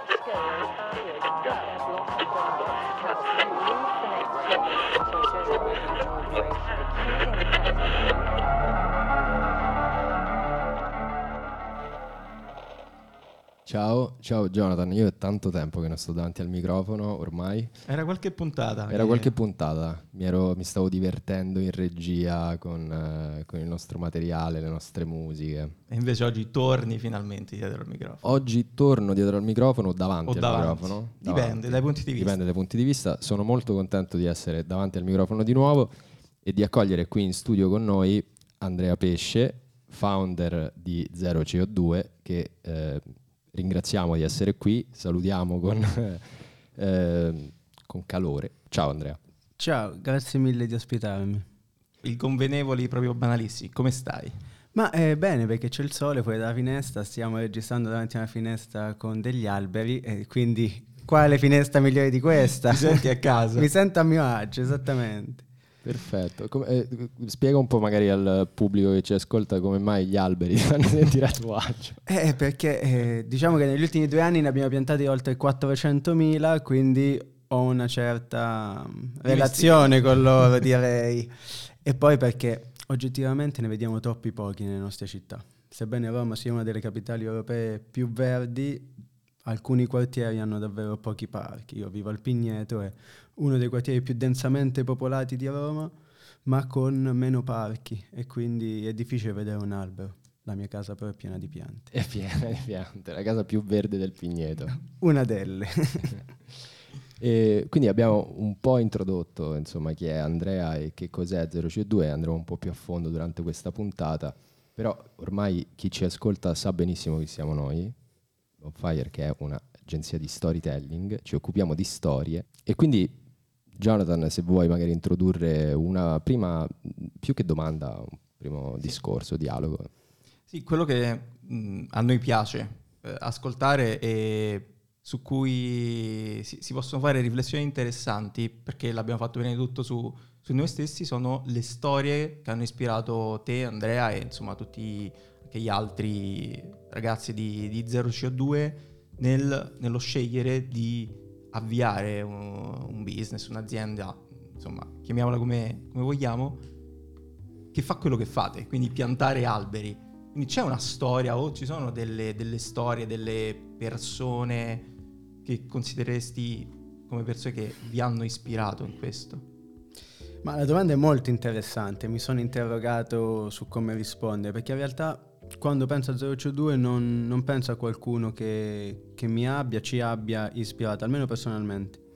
Thank you. Ciao, ciao Jonathan, io è tanto tempo che non sto davanti al microfono ormai. Era qualche puntata. Era che... qualche puntata, mi, ero, mi, stavo divertendo in regia con, uh, con, il nostro materiale, le nostre musiche. E invece oggi torni finalmente dietro al microfono. Oggi torno dietro al microfono o davanti, o al davanti. microfono? Dipende davanti. dai punti di vista. Dipende dai punti di vista. Sono molto contento di essere davanti al microfono di nuovo e di accogliere qui in studio con noi Andrea Pesce, founder di Zero CO2, che... Eh, ringraziamo di essere qui, salutiamo con, eh, con calore. Ciao Andrea. Ciao, grazie mille di ospitarmi. Il convenevoli proprio banalissimi, come stai? Ma è bene perché c'è il sole fuori dalla finestra, stiamo registrando davanti a una finestra con degli alberi e quindi quale finestra migliore di questa? Mi senti a casa? Mi sento a mio agio, esattamente. Perfetto. Come, eh, spiega un po' magari al pubblico che ci ascolta come mai gli alberi fanno sentire a tuo agio. Eh, perché eh, diciamo che negli ultimi due anni ne abbiamo piantati oltre 400.000, quindi ho una certa mm, relazione con loro, direi. E poi perché oggettivamente ne vediamo troppi pochi nelle nostre città. Sebbene Roma sia una delle capitali europee più verdi, alcuni quartieri hanno davvero pochi parchi. Io vivo al Pigneto, è uno dei quartieri più densamente popolati di Roma, ma con meno parchi e quindi è difficile vedere un albero. La mia casa però è piena di piante. È piena di piante, la casa più verde del Pigneto. Una delle. e quindi abbiamo un po' introdotto insomma, chi è Andrea e che cos'è 0C2, andremo un po' più a fondo durante questa puntata, però ormai chi ci ascolta sa benissimo chi siamo noi, On Fire che è un'agenzia di storytelling, ci occupiamo di storie e quindi Jonathan se vuoi magari introdurre una prima, più che domanda, un primo sì. discorso, dialogo. Sì, quello che mh, a noi piace eh, ascoltare e su cui si, si, possono fare riflessioni interessanti, perché l'abbiamo fatto prima di tutto su, su, noi stessi, sono le storie che hanno ispirato te, Andrea, e insomma tutti anche gli altri ragazzi di, di Zero CO2 nel, nello scegliere di avviare un, un, business, un'azienda, insomma, chiamiamola come, come vogliamo, che fa quello che fate, quindi piantare alberi. Quindi c'è una storia o ci sono delle, delle storie, delle persone che considereresti come persone che vi hanno ispirato in questo? Ma la domanda è molto interessante, mi sono interrogato su come rispondere, perché in realtà quando penso a 0CO2 non, non penso a qualcuno che, che mi abbia, ci abbia ispirato, almeno personalmente.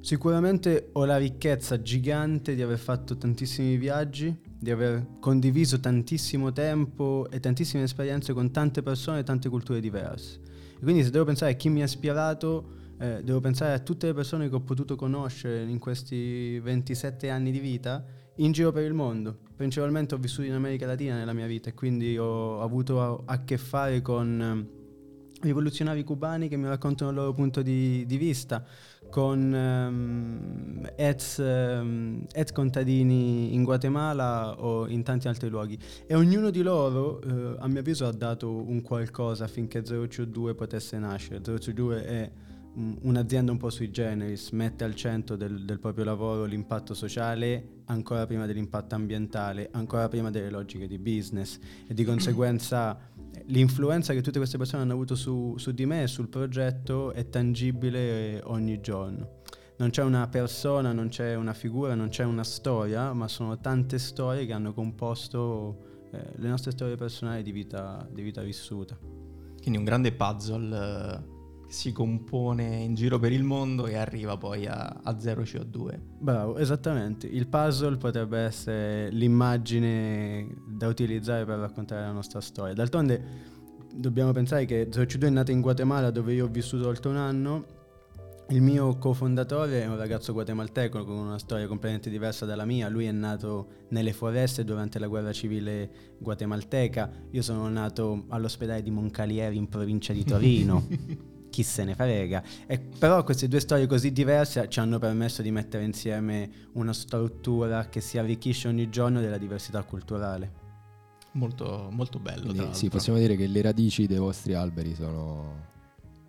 Sicuramente ho la ricchezza gigante di aver fatto tantissimi viaggi, di aver condiviso tantissimo tempo e tantissime esperienze con tante persone e tante culture diverse. E quindi se devo pensare a chi mi ha ispirato, eh, devo pensare a tutte le persone che ho potuto conoscere in questi 27 anni di vita in giro per il mondo. Principalmente ho vissuto in America Latina nella mia vita e quindi ho avuto a, a che fare con eh, rivoluzionari cubani che mi raccontano il loro punto di, di vista, con um, ex, um, contadini in Guatemala o in tanti altri luoghi. E ognuno di loro, uh, a mio avviso, ha dato un qualcosa affinché 0CO2 potesse nascere. 0CO2 è un'azienda un po' sui generis mette al centro del, del, proprio lavoro l'impatto sociale ancora prima dell'impatto ambientale, ancora prima delle logiche di business e di conseguenza l'influenza che tutte queste persone hanno avuto su, su di me e sul progetto è tangibile ogni giorno. Non c'è una persona, non c'è una figura, non c'è una storia, ma sono tante storie che hanno composto eh, le nostre storie personali di vita, di vita vissuta. Quindi un grande puzzle eh, si compone in giro per il mondo e arriva poi a, a zero CO2. Bravo, esattamente. Il puzzle potrebbe essere l'immagine da utilizzare per raccontare la nostra storia. D'altronde dobbiamo pensare che Zero CO2 è nato in Guatemala dove io ho vissuto oltre un anno. Il mio cofondatore è un ragazzo guatemalteco con una storia completamente diversa dalla mia. Lui è nato nelle foreste durante la guerra civile guatemalteca. Io sono nato all'ospedale di Moncalieri in provincia di Torino. Chi se ne frega. E però queste due storie così diverse ci hanno permesso di mettere insieme una struttura che si arricchisce ogni giorno della diversità culturale. Molto, molto bello. Quindi, sì, possiamo dire che le radici dei vostri alberi sono,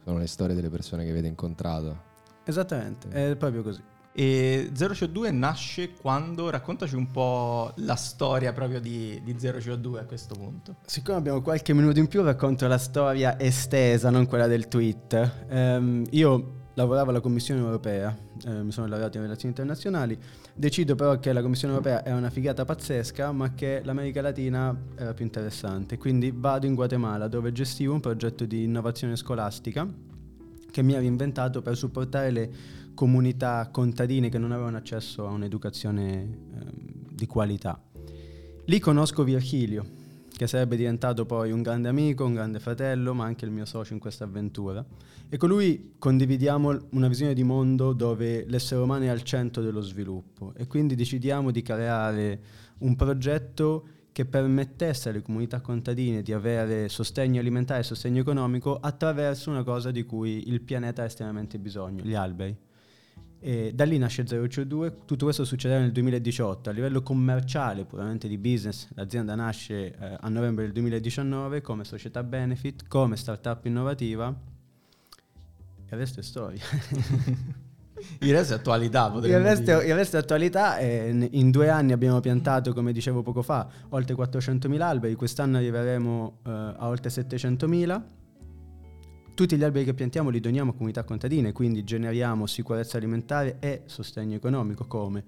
Sono le storie delle persone che avete incontrato. Esattamente, è proprio così. E 0CO2 nasce quando, raccontaci un po' la storia proprio di, di 0CO2 a questo punto. Siccome abbiamo qualche minuto in più racconto la storia estesa, non quella del tweet. Um, io lavoravo alla Commissione europea, eh, mi sono laureato in relazioni internazionali, decido però che la Commissione europea è una figata pazzesca, ma che l'America Latina era più interessante. Quindi vado in Guatemala dove gestivo un progetto di innovazione scolastica che mi ero inventato per supportare le comunità contadine che non avevano accesso a un'educazione eh, di qualità. Lì conosco Virgilio, che sarebbe diventato poi un grande amico, un grande fratello, ma anche il mio socio in questa avventura. E con lui condividiamo una visione di mondo dove l'essere umano è al centro dello sviluppo e quindi decidiamo di creare un progetto che permettesse alle comunità contadine di avere sostegno alimentare e sostegno economico attraverso una cosa di cui il pianeta ha estremamente bisogno, gli alberi. E da lì nasce 0CO2, tutto questo succederà nel 2018. A livello commerciale, puramente di business, l'azienda nasce eh, a novembre del 2019 come società benefit, come startup innovativa. E il resto è storia. il resto è attualità, il resto, il resto, è attualità. E in due anni abbiamo piantato, come dicevo poco fa, oltre 400.000 alberi. Quest'anno arriveremo eh, a oltre 700.000 tutti gli alberi che piantiamo li doniamo a comunità contadine, quindi generiamo sicurezza alimentare e sostegno economico. Come?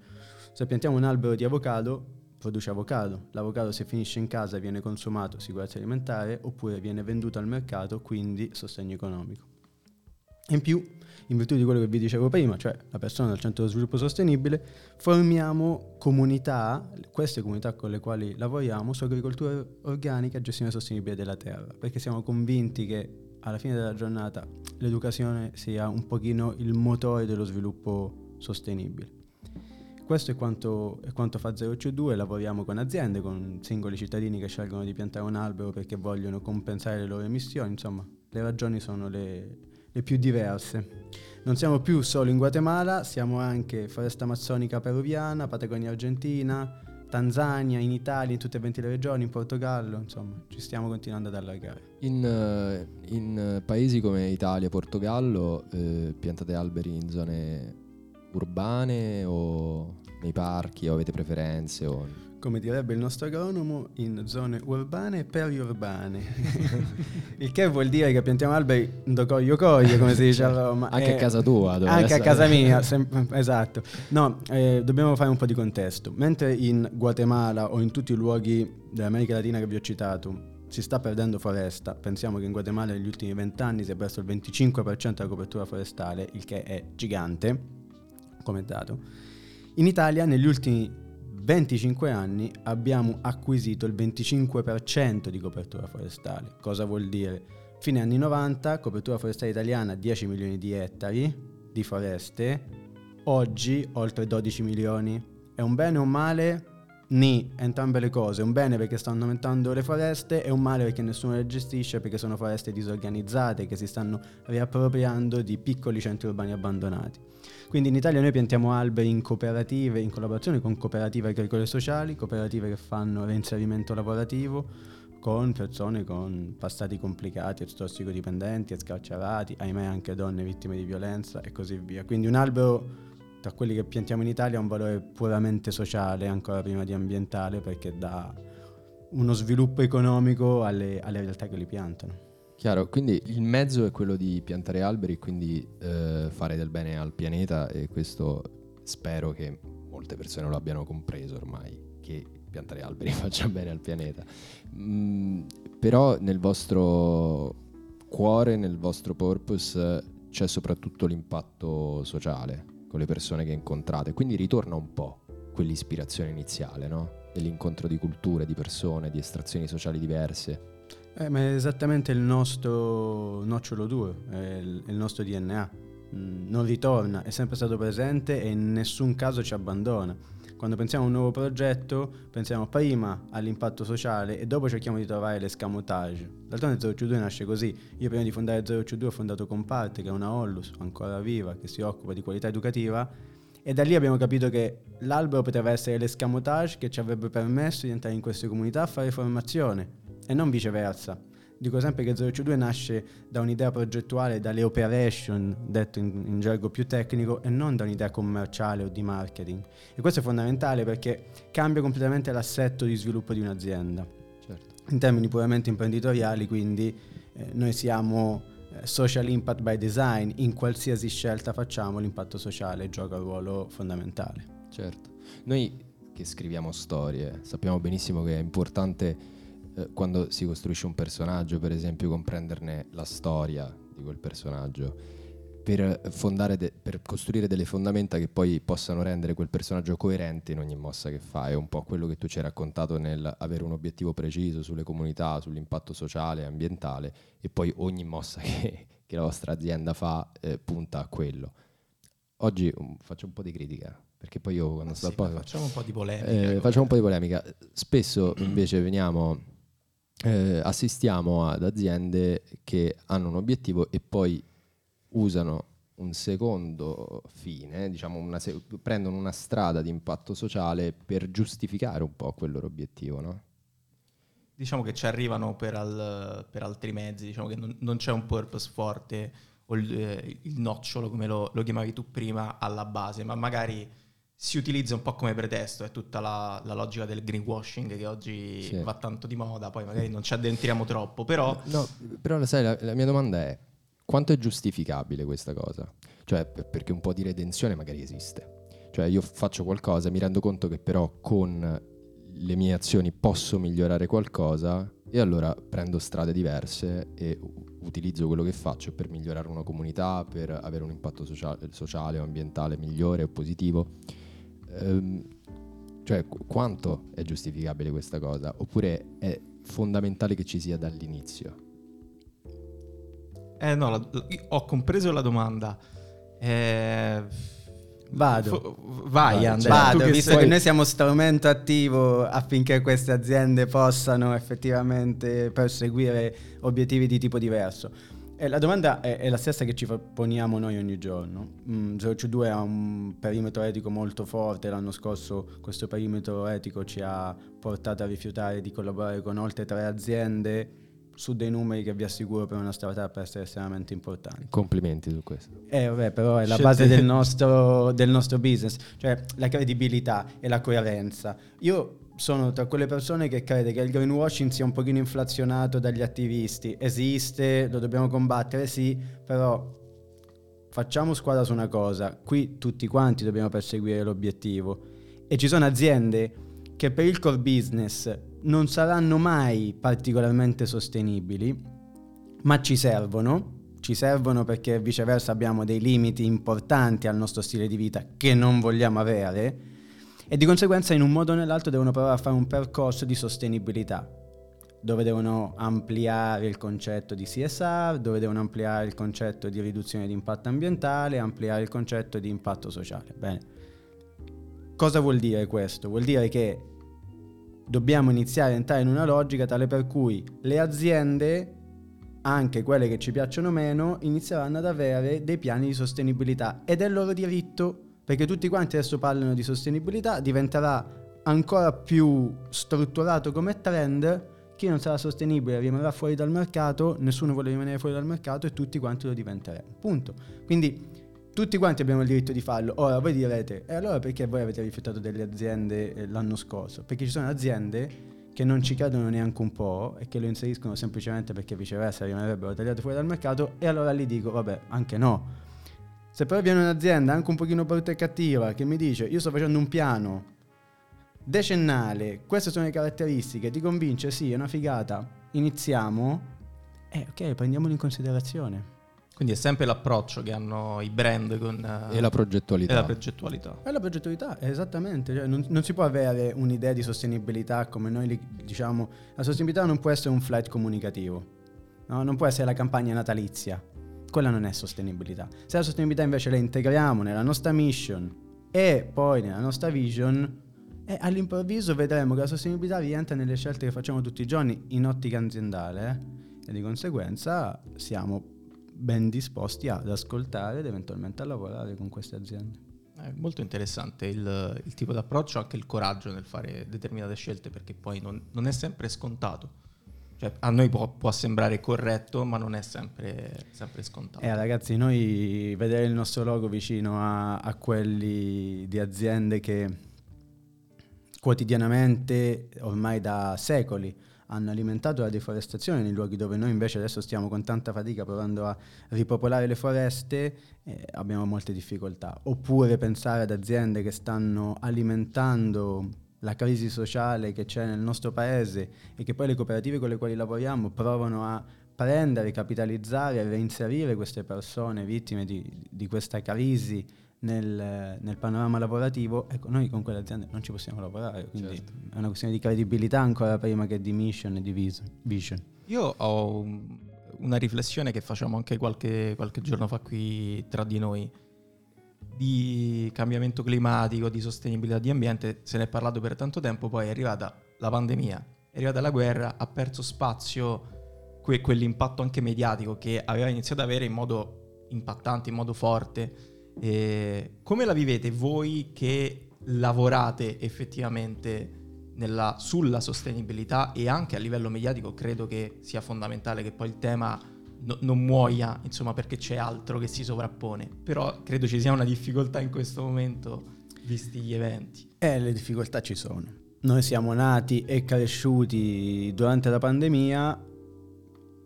Se piantiamo un albero di avocado, produce avocado. L'avocado se finisce in casa viene consumato, sicurezza alimentare, oppure viene venduto al mercato, quindi sostegno economico. In più, in virtù di quello che vi dicevo prima, cioè la persona al centro dello sviluppo sostenibile, formiamo comunità, queste comunità con le quali lavoriamo, su agricoltura organica e gestione sostenibile della terra, perché siamo convinti che alla fine della giornata l'educazione sia un pochino il motore dello sviluppo sostenibile. Questo è quanto, è quanto fa 0CO2, lavoriamo con aziende, con singoli cittadini che scelgono di piantare un albero perché vogliono compensare le loro emissioni, insomma le ragioni sono le, le più diverse. Non siamo più solo in Guatemala, siamo anche Foresta Amazzonica Peruviana, Patagonia Argentina, Tanzania, in Italia, in tutte e 20 le regioni, in Portogallo, insomma, ci stiamo continuando ad allargare. In, uh, in paesi come Italia Portogallo eh, piantate alberi in zone urbane o nei parchi o avete preferenze? O come direbbe il nostro agronomo, in zone urbane e periurbane. il che vuol dire che piantiamo alberi do coglio coglio, come si dice a Roma. anche eh, a casa tua. Anche essere. a casa mia, sem- esatto. No, eh, dobbiamo fare un po' di contesto. Mentre in Guatemala o in tutti i luoghi dell'America Latina che vi ho citato si sta perdendo foresta, pensiamo che in Guatemala negli ultimi vent'anni si è perso il 25% della copertura forestale, il che è gigante come dato. In Italia negli ultimi 25 anni abbiamo acquisito il 25% di copertura forestale. Cosa vuol dire? Fine anni 90, copertura forestale italiana 10 milioni di ettari di foreste, oggi oltre 12 milioni. È un bene o un male? Ni, entrambe le cose. Un bene perché stanno aumentando le foreste e un male perché nessuno le gestisce perché sono foreste disorganizzate che si stanno riappropriando di piccoli centri urbani abbandonati. Quindi in Italia noi piantiamo alberi in cooperative, in collaborazione con cooperative agricole e sociali, cooperative che fanno reinserimento lavorativo con persone con passati complicati, tossicodipendenti, scarcerati, ahimè anche donne vittime di violenza e così via. Quindi un albero tra quelli che piantiamo in Italia ha un valore puramente sociale, ancora prima di ambientale, perché dà uno sviluppo economico alle, alle realtà che li piantano. Chiaro, quindi il mezzo è quello di piantare alberi quindi eh, fare del bene al pianeta e questo spero che molte persone lo abbiano compreso ormai, che piantare alberi faccia bene al pianeta. Mm, però nel vostro cuore, nel vostro purpose c'è soprattutto l'impatto sociale con le persone che incontrate, quindi ritorna un po' quell'ispirazione iniziale, no? Dell'incontro di culture, di persone, di estrazioni sociali diverse. Eh, ma è esattamente il nostro nocciolo duro, è il, nostro DNA. Mm, non ritorna, è sempre stato presente e in nessun caso ci abbandona. Quando pensiamo a un nuovo progetto, pensiamo prima all'impatto sociale e dopo cerchiamo di trovare l'escamotage. D'altronde 0 2 nasce così. Io prima di fondare 0 2 ho fondato Comparte, che è una Ollus ancora viva, che si occupa di qualità educativa e da lì abbiamo capito che l'albero poteva essere l'escamotage che ci avrebbe permesso di entrare in queste comunità a fare formazione e non viceversa. Dico sempre che 0C2 nasce da un'idea progettuale, dalle operation, detto in, in, gergo più tecnico, e non da un'idea commerciale o di marketing. E questo è fondamentale perché cambia completamente l'assetto di sviluppo di un'azienda. Certo. In termini puramente imprenditoriali, quindi eh, noi siamo eh, social impact by design, in qualsiasi scelta facciamo l'impatto sociale gioca un ruolo fondamentale. Certo. Noi che scriviamo storie sappiamo benissimo che è importante eh, quando si costruisce un personaggio, per esempio, comprenderne la storia di quel personaggio. Per, de- per, costruire delle fondamenta che poi possano rendere quel personaggio coerente in ogni mossa che fa. È un po' quello che tu ci hai raccontato nel avere un obiettivo preciso sulle comunità, sull'impatto sociale e ambientale e poi ogni mossa che, che la vostra azienda fa eh, punta a quello. Oggi um, faccio un po' di critica, perché poi io quando sto sì, al Facciamo un po' di polemica. Eh, facciamo un po' di polemica. Spesso invece veniamo eh, assistiamo ad aziende che hanno un obiettivo e poi usano un secondo fine, diciamo una se- prendono una strada di impatto sociale per giustificare un po' quel loro obiettivo, no? Diciamo che ci arrivano per, al, per altri mezzi, diciamo che non, non, c'è un purpose forte o il, eh, il nocciolo, come lo, lo chiamavi tu prima, alla base, ma magari si utilizza un po' come pretesto, è tutta la, la logica del greenwashing che oggi sì. va tanto di moda, poi magari non ci addentriamo troppo, però... No, però sai, la, la, mia domanda è quanto è giustificabile questa cosa? Cioè, perché un po' di redenzione magari esiste. Cioè, io faccio qualcosa, mi rendo conto che però con le mie azioni posso migliorare qualcosa e allora prendo strade diverse e utilizzo quello che faccio per migliorare una comunità, per avere un impatto sociale, sociale o ambientale migliore o positivo ehm, cioè qu- quanto è giustificabile questa cosa? Oppure è fondamentale che ci sia dall'inizio? Eh no, la, ho compreso la domanda. Eh, Vado. F- vai Andrea. Vado, visto sei... che noi siamo strumento attivo affinché queste aziende possano effettivamente perseguire obiettivi di tipo diverso. Eh, la domanda è, è, la stessa che ci poniamo noi ogni giorno. Mm, 0C2 ha un perimetro etico molto forte, l'anno scorso questo perimetro etico ci ha portato a rifiutare di collaborare con oltre tre aziende su dei numeri che vi assicuro per una startup essere estremamente importanti. Complimenti su questo. Eh, vabbè, però è la base del nostro, del nostro business, cioè la credibilità e la coerenza. Io sono tra quelle persone che crede che il greenwashing sia un pochino inflazionato dagli attivisti. Esiste, lo dobbiamo combattere, sì, però facciamo squadra su una cosa. Qui tutti quanti dobbiamo perseguire l'obiettivo. E ci sono aziende che per il core business non saranno mai particolarmente sostenibili, ma ci servono. Ci servono perché viceversa abbiamo dei limiti importanti al nostro stile di vita che non vogliamo avere e di conseguenza in un modo o nell'altro devono provare a fare un percorso di sostenibilità dove devono ampliare il concetto di CSR, dove devono ampliare il concetto di riduzione di impatto ambientale, ampliare il concetto di impatto sociale. Bene. Cosa vuol dire questo? Vuol dire che dobbiamo iniziare a entrare in una logica tale per cui le aziende, anche quelle che ci piacciono meno, inizieranno ad avere dei piani di sostenibilità ed è il loro diritto perché tutti quanti adesso parlano di sostenibilità, diventerà ancora più strutturato come trend, chi non sarà sostenibile rimarrà fuori dal mercato, nessuno vuole rimanere fuori dal mercato e tutti quanti lo diventeremo. Punto. Quindi tutti quanti abbiamo il diritto di farlo. Ora voi direte, e allora perché voi avete rifiutato delle aziende eh, l'anno scorso? Perché ci sono aziende che non ci credono neanche un po' e che lo inseriscono semplicemente perché viceversa rimarrebbero tagliate fuori dal mercato e allora lì dico, vabbè, anche no se poi viene un'azienda anche un pochino brutta e cattiva che mi dice io sto facendo un piano decennale, queste sono le caratteristiche, ti convince, sì, è una figata, iniziamo, eh ok, prendiamolo in considerazione. Quindi è sempre l'approccio che hanno i brand con... Uh, e la progettualità. E la progettualità. E la progettualità, esattamente. Cioè, non, non, si può avere un'idea di sostenibilità come noi li, diciamo. La sostenibilità non può essere un flight comunicativo. No? Non può essere la campagna natalizia quella non è sostenibilità. Se la sostenibilità invece la integriamo nella nostra mission e poi nella nostra vision, e all'improvviso vedremo che la sostenibilità rientra nelle scelte che facciamo tutti i giorni in ottica aziendale eh? e di conseguenza siamo ben disposti ad ascoltare ed eventualmente a lavorare con queste aziende. È molto interessante il, il tipo di approccio, anche il coraggio nel fare determinate scelte perché poi non, non è sempre scontato Cioè, a noi può, può, sembrare corretto, ma non è sempre, sempre scontato. Eh, ragazzi, noi vedere il nostro logo vicino a, a quelli di aziende che quotidianamente, ormai da secoli, hanno alimentato la deforestazione nei luoghi dove noi invece adesso stiamo con tanta fatica provando a ripopolare le foreste, eh, abbiamo molte difficoltà. Oppure pensare ad aziende che stanno alimentando la crisi sociale che c'è nel nostro paese e che poi le cooperative con le quali lavoriamo provano a prendere, capitalizzare e reinserire queste persone vittime di, di questa crisi nel, nel, panorama lavorativo, ecco, noi con quelle aziende non ci possiamo lavorare, quindi certo. è una questione di credibilità ancora prima che di mission e di vision. Io ho un, una riflessione che facciamo anche qualche, qualche giorno fa qui tra di noi di cambiamento climatico, di sostenibilità di ambiente, se ne è parlato per tanto tempo, poi è arrivata la pandemia, è arrivata la guerra, ha perso spazio que- quell'impatto anche mediatico che aveva iniziato ad avere in modo impattante, in modo forte. E come la vivete voi che lavorate effettivamente nella, sulla sostenibilità e anche a livello mediatico? Credo che sia fondamentale che poi il tema no, non muoia, insomma, perché c'è altro che si sovrappone. Però credo ci sia una difficoltà in questo momento, visti gli eventi. Eh, le difficoltà ci sono. Noi siamo nati e cresciuti durante la pandemia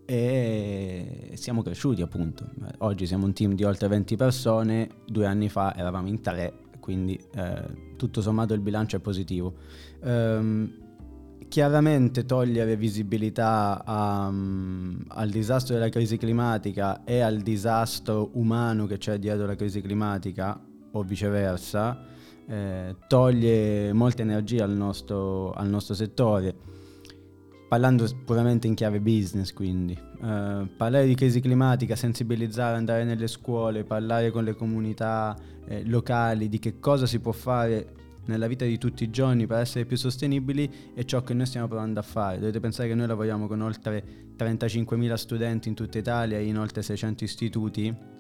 e siamo cresciuti appunto. Oggi siamo un team di oltre 20 persone, due anni fa eravamo in tre, quindi eh, tutto sommato il bilancio è positivo. Um, chiaramente togliere visibilità um, al disastro della crisi climatica e al disastro umano che c'è dietro la crisi climatica o viceversa eh, toglie molta energia al nostro, al nostro settore. Parlando puramente in chiave business quindi, eh, parlare di crisi climatica, sensibilizzare, andare nelle scuole, parlare con le comunità eh, locali di che cosa si può fare nella vita di tutti i giorni per essere più sostenibili è ciò che noi stiamo provando a fare. Dovete pensare che noi lavoriamo con oltre 35.000 studenti in tutta Italia, in oltre 600 istituti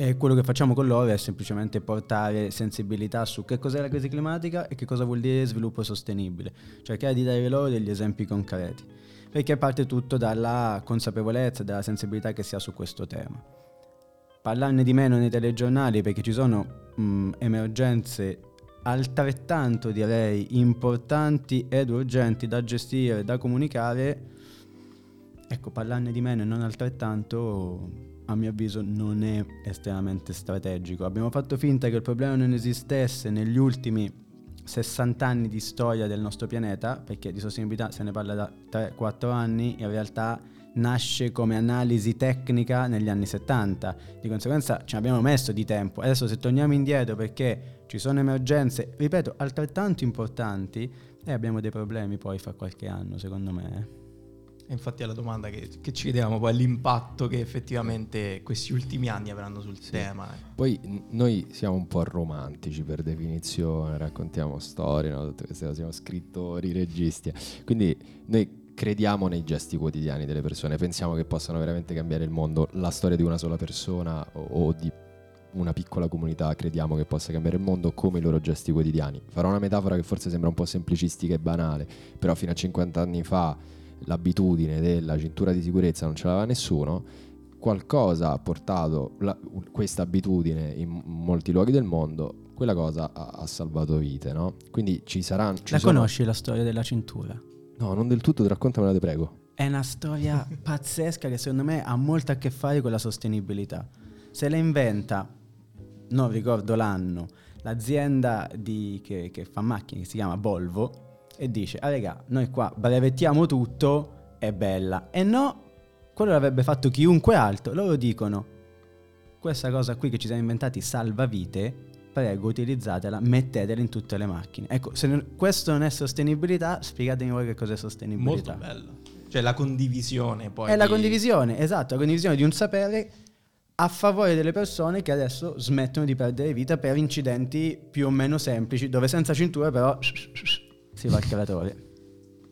e quello che facciamo con loro è semplicemente portare sensibilità su che cos'è la crisi climatica e che cosa vuol dire sviluppo sostenibile, cercare di dare loro degli esempi concreti, perché parte tutto dalla consapevolezza, dalla sensibilità che si ha su questo tema. Parlarne di meno nei telegiornali perché ci sono mh, emergenze altrettanto direi importanti ed urgenti da gestire, da comunicare, ecco parlarne di meno e non altrettanto a mio avviso non è estremamente strategico. Abbiamo fatto finta che il problema non esistesse negli ultimi 60 anni di storia del nostro pianeta, perché di sostenibilità se ne parla da 3-4 anni, in realtà nasce come analisi tecnica negli anni 70, di conseguenza ci abbiamo messo di tempo. Adesso se torniamo indietro perché ci sono emergenze, ripeto, altrettanto importanti, e abbiamo dei problemi poi fra qualche anno, secondo me. Eh. Infatti è la domanda che, che, ci chiediamo poi l'impatto che effettivamente questi ultimi anni avranno sul sì. tema. Eh. Poi n- noi siamo un po' romantici per definizione, raccontiamo storie, no? tutte queste cose, siamo scrittori, registi. Quindi noi crediamo nei gesti quotidiani delle persone, pensiamo che possano veramente cambiare il mondo, la storia di una sola persona o, o di una piccola comunità crediamo che possa cambiare il mondo come i loro gesti quotidiani. Farò una metafora che forse sembra un po' semplicistica e banale, però fino a 50 anni fa l'abitudine della cintura di sicurezza non ce l'aveva nessuno, qualcosa ha portato questa abitudine in molti luoghi del mondo, quella cosa ha, ha salvato vite, no? Quindi ci saranno... Ci la sono... conosci la storia della cintura? No, non del tutto, raccontamela, te prego. È una storia pazzesca che secondo me ha molto a che fare con la sostenibilità. Se la inventa, non ricordo l'anno, l'azienda di, che, che fa macchine, che si chiama Volvo, e dice, ah raga, noi qua brevettiamo tutto, è bella. E no, quello l'avrebbe fatto chiunque altro. Loro dicono, questa cosa qui che ci siamo inventati salva vite, prego utilizzatela, mettetela in tutte le macchine. Ecco, se non, questo non è sostenibilità, spiegatemi voi che cos'è sostenibilità. Molto bello. Cioè la condivisione poi. È di... la condivisione, esatto, la condivisione di un sapere a favore delle persone che adesso smettono di perdere vita per incidenti più o meno semplici, dove senza cintura però si va al calatore.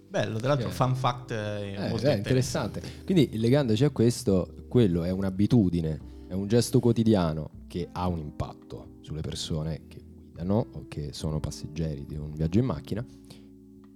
Bello, tra l'altro, fun fact eh, eh, molto interessante. Quindi, legandoci a questo, quello è un'abitudine, è un gesto quotidiano che ha un impatto sulle persone che guidano o che sono passeggeri di un viaggio in macchina.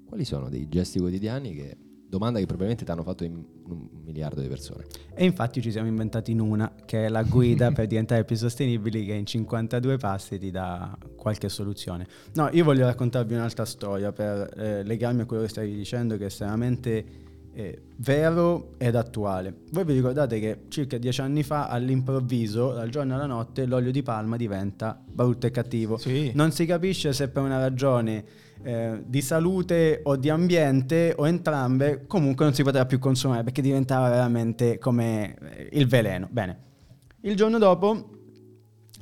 Quali sono dei gesti quotidiani che domanda che probabilmente ti hanno fatto in un miliardo di persone. E infatti ci siamo inventati Nuna, che è la guida per diventare più sostenibili, che in 52 passi ti dà qualche soluzione. No, io voglio raccontarvi un'altra storia per eh, legarmi a quello che stavi dicendo, che è estremamente eh, vero ed attuale. Voi vi ricordate che circa dieci anni fa, all'improvviso, dal giorno alla notte, l'olio di palma diventa brutto e cattivo. Sì. Non si capisce se per una ragione eh, di salute o di ambiente o entrambe, comunque non si potrà più consumare perché diventava veramente come eh, il veleno. Bene, il giorno dopo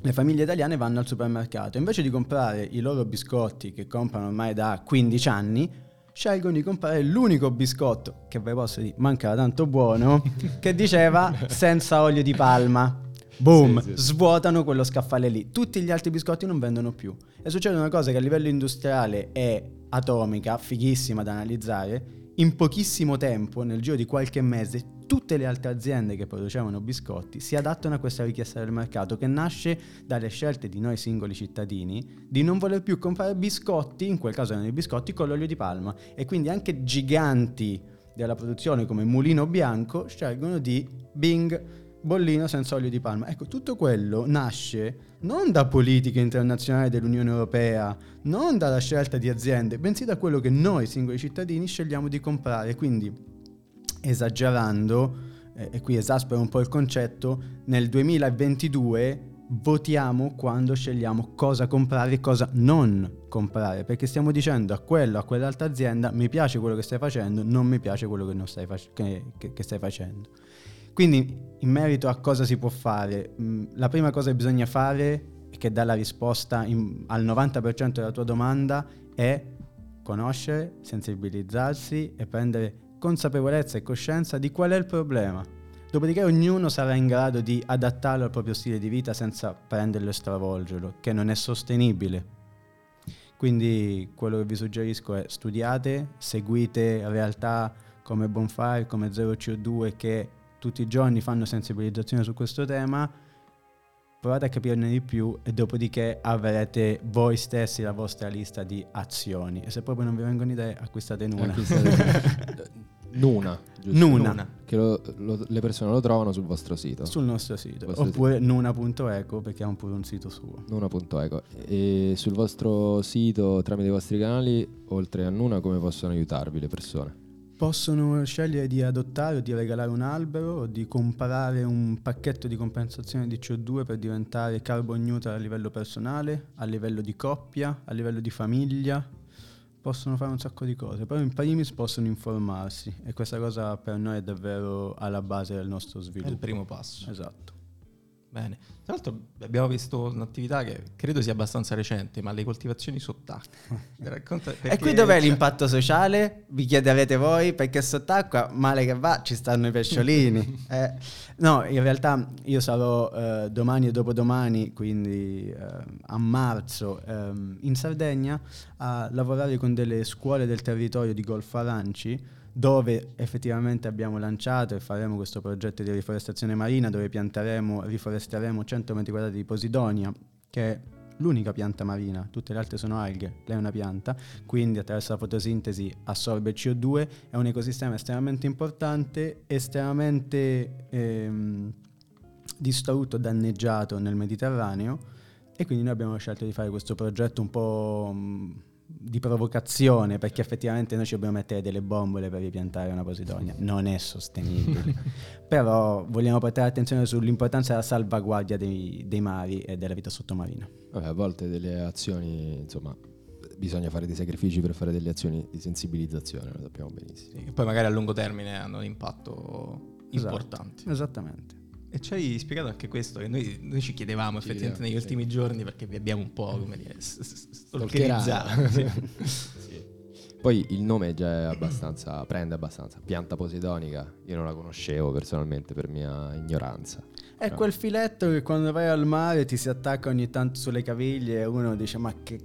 le famiglie italiane vanno al supermercato, invece di comprare i loro biscotti che comprano ormai da 15 anni, scelgono di comprare l'unico biscotto che vi posso dire mancava tanto buono che diceva senza olio di palma. Boom, sì, sì. svuotano quello scaffale lì. Tutti gli altri biscotti non vendono più. E succede una cosa che a livello industriale è atomica, fighissima da analizzare. In pochissimo tempo, nel giro di qualche mese, tutte le altre aziende che producevano biscotti si adattano a questa richiesta del mercato che nasce dalle scelte di noi singoli cittadini di non voler più comprare biscotti, in quel caso erano i biscotti con l'olio di palma. E quindi anche giganti della produzione come Mulino Bianco scelgono di Bing bollino senza olio di palma. Ecco, tutto quello nasce non da politiche internazionali dell'Unione Europea, non dalla scelta di aziende, bensì da quello che noi singoli cittadini scegliamo di comprare. Quindi, esagerando, eh, e qui esaspero un po' il concetto, nel 2022 votiamo quando scegliamo cosa comprare e cosa non comprare, perché stiamo dicendo a quello, a quell'altra azienda, mi piace quello che stai facendo, non mi piace quello che, stai, fac- che, che, che stai facendo. Quindi in merito a cosa si può fare, mm, la prima cosa che bisogna fare che dà la risposta in, al 90% della tua domanda è conoscere, sensibilizzarsi e prendere consapevolezza e coscienza di qual è il problema. Dopodiché ognuno sarà in grado di adattarlo al proprio stile di vita senza prenderlo e stravolgerlo, che non è sostenibile. Quindi quello che vi suggerisco è studiate, seguite realtà come Bonfire, come Zero CO2 che tutti i giorni fanno sensibilizzazione su questo tema, provate a capirne di più e dopodiché avrete voi stessi la vostra lista di azioni. E se proprio non vi vengono idee, acquistate. Acquistate Nuna, giusto? Nuna. Nuna. Che lo, lo, le persone lo trovano sul vostro sito. Sul nostro sito. Oppure sito. nuna.eco perché ha pure un sito suo. Nuna.eco. E sul vostro sito, tramite i vostri canali, oltre a Nuna, come possono aiutarvi le persone? possono scegliere di adottare o di regalare un albero o di comprare un pacchetto di compensazione di CO2 per diventare carbon neutral a livello personale, a livello di coppia, a livello di famiglia. Possono fare un sacco di cose, però in primis possono informarsi e questa cosa per noi è davvero alla base del nostro sviluppo. È il primo passo. Esatto. Bene. Tra l'altro abbiamo visto un'attività che credo sia abbastanza recente, ma le coltivazioni sott'acqua. e qui dov'è cioè... l'impatto sociale? Vi chiederete voi, perché sott'acqua, male che va, ci stanno i pesciolini. eh, no, in realtà io sarò eh, domani e dopodomani, quindi eh, a marzo, ehm, in Sardegna a lavorare con delle scuole del territorio di Golfo Aranci dove effettivamente abbiamo lanciato e faremo questo progetto di riforestazione marina dove pianteremo, riforesteremo 100 metri quadrati di posidonia che è l'unica pianta marina, tutte le altre sono alghe, lei è una pianta, quindi attraverso la fotosintesi assorbe CO2, è un ecosistema estremamente importante, estremamente ehm, distrutto, danneggiato nel Mediterraneo e quindi noi abbiamo scelto di fare questo progetto un po' di provocazione perché effettivamente noi ci dobbiamo mettere delle bombole per ripiantare una posidonia, non è sostenibile. Però vogliamo portare attenzione sull'importanza della salvaguardia dei, dei mari e della vita sottomarina. Vabbè, a volte delle azioni, insomma, bisogna fare dei sacrifici per fare delle azioni di sensibilizzazione, lo sappiamo benissimo. Sì, che poi magari a lungo termine hanno un impatto esatto, importante. Esattamente. E ci hai spiegato anche questo, che noi, noi ci chiedevamo ci effettivamente negli sì. ultimi giorni perché vi abbiamo un po' come dire, stalkerizzato. sì. sì. Poi il nome già è abbastanza, prende abbastanza. Pianta posidonica, io non la conoscevo personalmente per mia ignoranza. È no. quel filetto che quando vai al mare ti si attacca ogni tanto sulle caviglie e uno dice ma che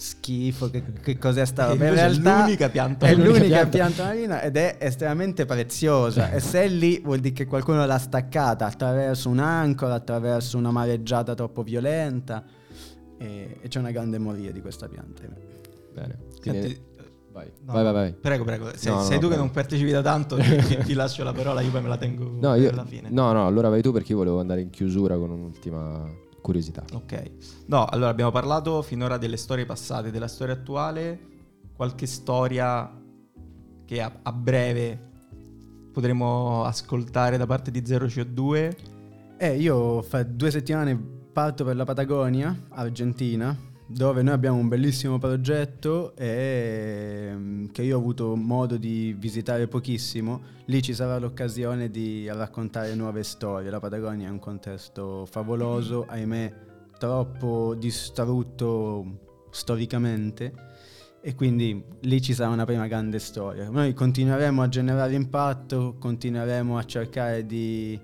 schifo, che, che cos'è sta roba? In realtà è l'unica pianta è l'unica pianta. marina ed è estremamente preziosa e se è lì vuol dire che qualcuno l'ha staccata attraverso un'ancora, attraverso una mareggiata troppo violenta e, e c'è una grande moria di questa pianta. Bene. Quindi, Senti, Vai, No, vai, vai, vai. Prego, prego. Se, No, sei no, tu che prego. non partecipi da tanto, ti, ti lascio la parola, io poi me la tengo No, per io, la fine. no, no, allora vai tu perché io volevo andare in chiusura con un'ultima curiosità. Ok. No, allora abbiamo parlato finora delle storie passate, della storia attuale, qualche storia che a, a breve potremo ascoltare da parte di Zero CO2. Eh, io fra due settimane parto per la Patagonia, Argentina, dove noi abbiamo un bellissimo progetto e, mm, che io ho avuto modo di visitare pochissimo. Lì ci sarà l'occasione di raccontare nuove storie. La Patagonia è un contesto favoloso, ahimè troppo distrutto storicamente e quindi lì ci sarà una prima grande storia. Noi continueremo a generare impatto, continueremo a cercare di,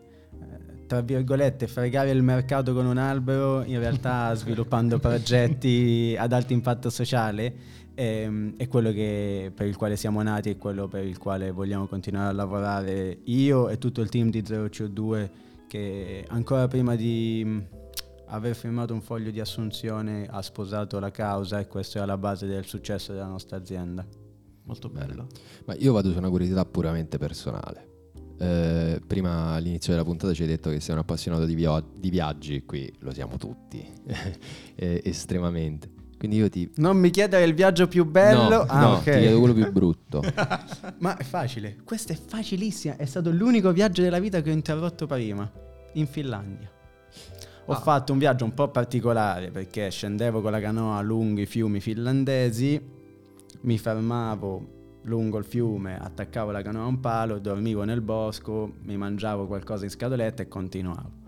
tra virgolette, fregare il mercato con un albero, in realtà sviluppando progetti ad alto impatto sociale. ehm, È quello che- per il quale siamo nati e quello per il quale vogliamo continuare a lavorare io e tutto il team di 0CO2 che ancora prima di mh, aver firmato un foglio di assunzione ha sposato la causa e questo è alla base del successo della nostra azienda. Molto bello. Ma io vado su una curiosità puramente personale. Eh, prima all'inizio della puntata ci hai detto che sei un appassionato di, via- di viaggi, qui lo siamo tutti, eh, estremamente. Quindi io ti... Non mi chiedere il viaggio più bello. no, ah, no, ok. ti chiedo quello più brutto. Ma è facile. Questa è facilissima. È stato l'unico viaggio della vita che ho interrotto prima. In Finlandia. Ho Ah. fatto un viaggio un po' particolare perché scendevo con la canoa lungo i fiumi finlandesi, mi fermavo lungo il fiume, attaccavo la canoa a un palo, dormivo nel bosco, mi mangiavo qualcosa in scatoletta e continuavo.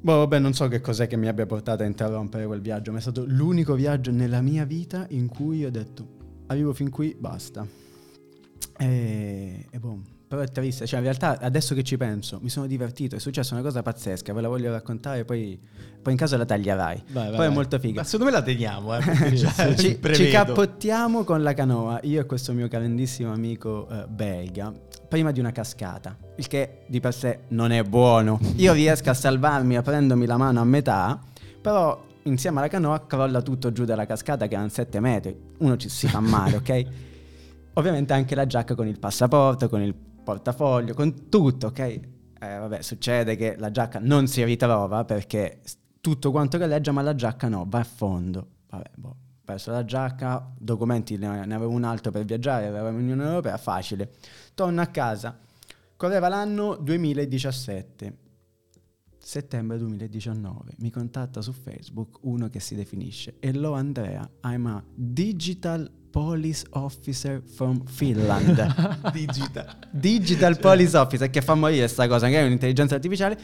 Boh, vabbè, non so che cos'è che mi abbia portato a interrompere quel viaggio, ma è stato l'unico viaggio nella mia vita in cui ho detto arrivo fin qui, basta. E, e boh, però è triste, cioè in realtà adesso che ci penso mi sono divertito, è successa una cosa pazzesca, ve la voglio raccontare, poi, poi in caso la taglierai. Vai, vai, poi è molto figa. Ma secondo me la teniamo, eh, già ci, ci cappottiamo con la canoa, io e questo mio grandissimo amico eh, belga, prima di una cascata, il che di per sé non è buono. Io riesco a salvarmi aprendomi la mano a metà, però insieme alla canoa crolla tutto giù dalla cascata che erano 7 metri, uno ci si fa male, ok? Ovviamente anche la giacca con il passaporto, con il portafoglio, con tutto, ok? Eh, vabbè, succede che la giacca non si ritrova perché tutto quanto galleggia, ma la giacca no, va a fondo. Vabbè, boh, perso la giacca, documenti ne, ne avevo un altro per viaggiare, avevo l'Unione Europea, facile. Torno a casa, correva l'anno 2017. Settembre 2019 mi contatta su Facebook uno che si definisce Hello Andrea, I'm a digital police officer from Finland. Digita. digital police officer che fa morire sta cosa, che è un'intelligenza artificiale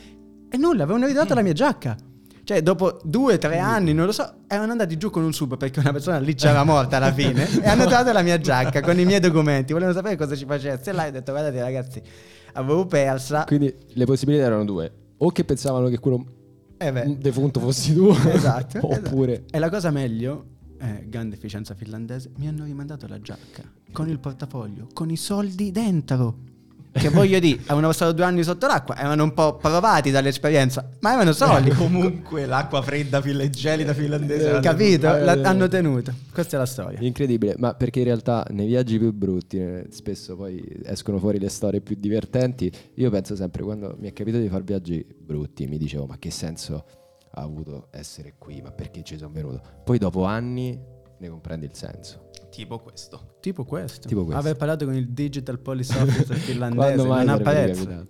e nulla, avevano ritirato la mia giacca. Cioè, dopo due o tre anni, non lo so, erano andati giù con un sub perché una persona lì c'era morta alla fine e hanno trovato la mia giacca con i miei documenti. Volevano sapere cosa ci facessi. E là ho detto, guardate ragazzi, avevo persa. Quindi le possibilità erano due. O che pensavano che quello Eh beh, defunto fossi tu, esatto. oppure... E la cosa meglio, eh, grande efficienza finlandese, mi hanno rimandato la giacca con il portafoglio, con i soldi dentro. Che voglio dire, avevano passato due anni sotto l'acqua, erano un po' provati dall'esperienza, ma erano soldi. Comunque l'acqua fredda, fil- gelida finlandese. Eh, Capito? Eh, La- eh, hanno tenuto. Questa è la storia. Incredibile, ma perché in realtà nei viaggi più brutti eh, spesso poi escono fuori le storie più divertenti. Io penso sempre, quando mi è capitato di fare viaggi brutti, mi dicevo ma che senso ha avuto essere qui, ma perché ci sono venuto? Poi dopo anni ne comprendi il senso. Tipo questo. Tipo questo. Tipo questo. Aver parlato con il Digital Police Officer finlandese sarebbe apprezzo. capitato?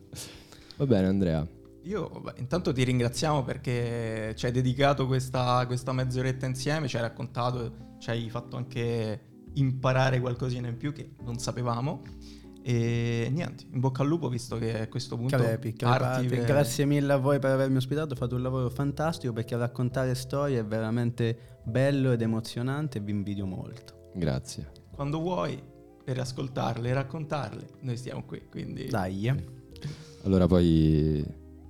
Va bene Andrea, Io vabbè, intanto ti ringraziamo perché ci hai dedicato questa, questa mezz'oretta insieme, ci hai raccontato, ci hai fatto anche imparare qualcosina in più che non sapevamo. E niente, in bocca al lupo visto che a questo punto Crepi, parti per- Grazie mille a voi per avermi ospitato, fate un lavoro fantastico perché raccontare storie è veramente bello ed emozionante e vi invidio molto. Grazie. quando vuoi per ascoltarle e raccontarle. Noi stiamo qui, quindi Dai. Allora poi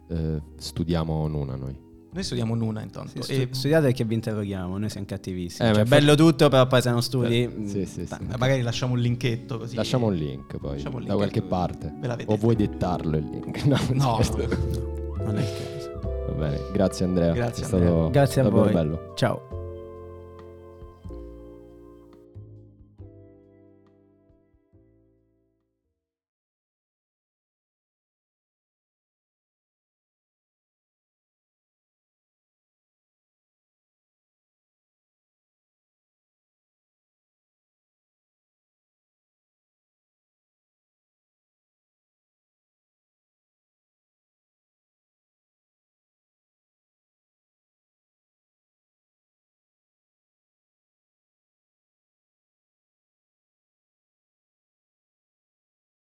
eh, studiamo Nuna noi. noi studiamo Nuna intanto. Sì, e stu- studiate che vi interroghiamo, noi siamo cattivissimi. Eh, cioè, ma bello tutto, però poi se non studi... Eh, sì, sì, sì. tanto. magari lasciamo un linketto così. Lasciamo un link poi Lasciamo un da link qualche dove- parte. O vuoi dettarlo il link? No, No, scherzo. Non è il caso. Va bene, grazie Andrea. Grazie, è Andrea. stato Grazie a voi. bello. Ciao.